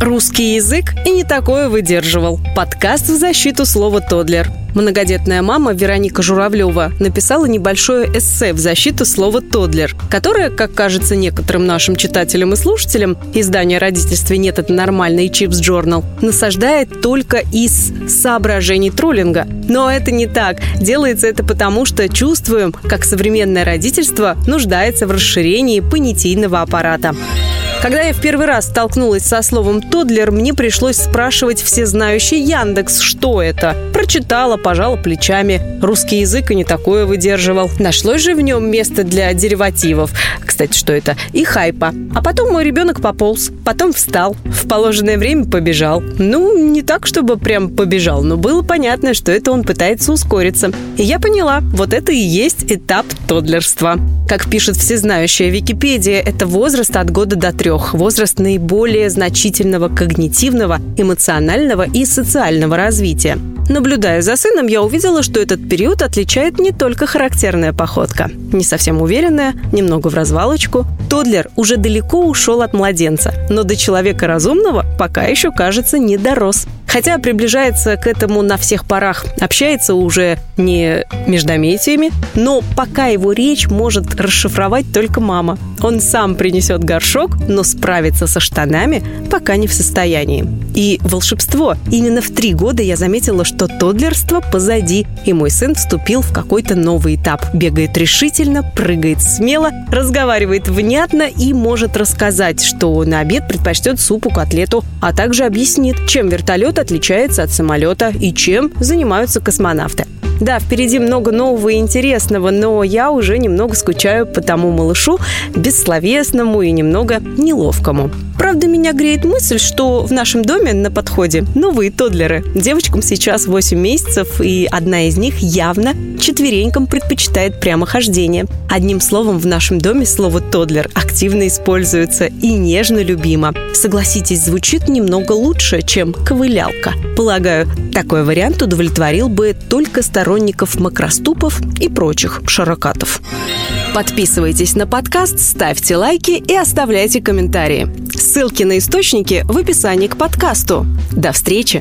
Русский язык и не такое выдерживал. Подкаст в защиту слова «тодлер». Многодетная мама Вероника Журавлева написала небольшое эссе в защиту слова «тодлер», которое, как кажется некоторым нашим читателям и слушателям, издание «Родительстве нет, это нормально» и «Чипс Джорнал», насаждает только из соображений троллинга. Но это не так. Делается это потому, что чувствуем, как современное родительство нуждается в расширении понятийного аппарата. Когда я в первый раз столкнулась со словом «тодлер», мне пришлось спрашивать всезнающий Яндекс, что это. Прочитала, пожала плечами. Русский язык и не такое выдерживал. Нашлось же в нем место для деривативов. Кстати, что это? И хайпа. А потом мой ребенок пополз. Потом встал. В положенное время побежал. Ну, не так, чтобы прям побежал, но было понятно, что это он пытается ускориться. И я поняла, вот это и есть этап тодлерства. Как пишет всезнающая Википедия, это возраст от года до трех. Возраст наиболее значительного когнитивного, эмоционального и социального развития. Наблюдая за сыном, я увидела, что этот период отличает не только характерная походка. Не совсем уверенная, немного в развалочку. Тодлер уже далеко ушел от младенца, но до человека разумного пока еще, кажется, не дорос. Хотя приближается к этому на всех парах, общается уже не междометиями, но пока его речь может расшифровать только мама. Он сам принесет горшок, но справиться со штанами пока не в состоянии. И волшебство. Именно в три года я заметила, что тодлерство позади, и мой сын вступил в какой-то новый этап. Бегает решительно, прыгает смело, разговаривает внятно и может рассказать, что на обед предпочтет супу, котлету, а также объяснит, чем вертолет отличается от самолета и чем занимаются космонавты. Да, впереди много нового и интересного, но я уже немного скучаю по тому малышу, бессловесному и немного неловкому. Правда, меня греет мысль, что в нашем доме на подходе новые тодлеры. Девочкам сейчас 8 месяцев, и одна из них явно четверенькам предпочитает прямохождение. Одним словом, в нашем доме слово «тодлер» активно используется и нежно любимо. Согласитесь, звучит немного лучше, чем «ковылялка». Полагаю, такой вариант удовлетворил бы только сторонников макроступов и прочих шарокатов. Подписывайтесь на подкаст, ставьте лайки и оставляйте комментарии. Ссылки на источники в описании к подкасту. До встречи!